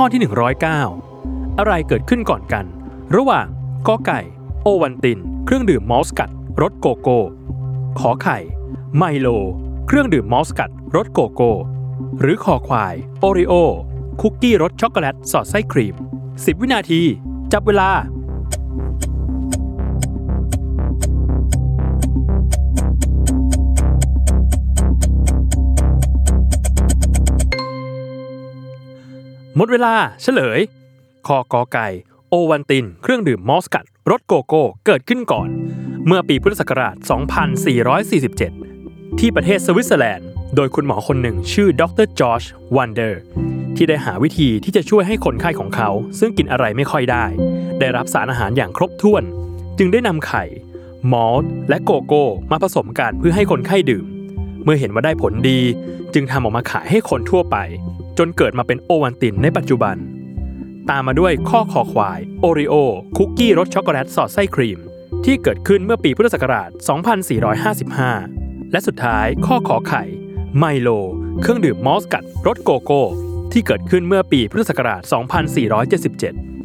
ข้อที่ 109 อะไรเกิดขึ้นก่อนกัน ระหว่างกอไก่ โอวัลติน เครื่องดื่มมอลต์สกัดรสโกโก้ ขอไข่ ไมโล เครื่องดื่มมอลต์สกัดรสโกโก้ หรือคอควาย โอรีโอ คุกกี้รสช็อกโกแลตสอดไส้ครีม 10 วินาที จับเวลา หมดเวลาเฉลยข้อกอไก่ โอวัลติน เครื่องดื่มมอลต์สกัดรสโกโก้เกิดขึ้นก่อน เมื่อปีพุทธศักราช 2447 ที่ประเทศสวิตเซอร์แลนด์ โดยคุณหมอคนหนึ่งชื่อดร.จอร์จวันเดอร์ที่ได้หาวิธีที่จะช่วยให้คนไข้ของเขา ซึ่งกินอะไรไม่ค่อยได้ ได้รับสารอาหารอย่างครบถ้วน จึงได้นำไข่ มอลต์และโกโก้มาผสมกันเพื่อให้คนไข้ดื่ม เมื่อเห็นว่าได้ผลดี จึงทำออกมาขายให้คนทั่วไป จนเกิดมาเป็นโอวัลตินในปัจจุบัน ตามมาด้วยข้อคอควายโอรีโอคุกกี้รสช็อกโกแลตสอดไส้ครีม ที่เกิดขึ้นเมื่อปีพุทธศักราช 2455 และสุดท้ายข้อขอไข่ไมโล เครื่องดื่มมอลต์สกัดรสโกโก้ ที่เกิดขึ้นเมื่อปีพุทธศักราช 2477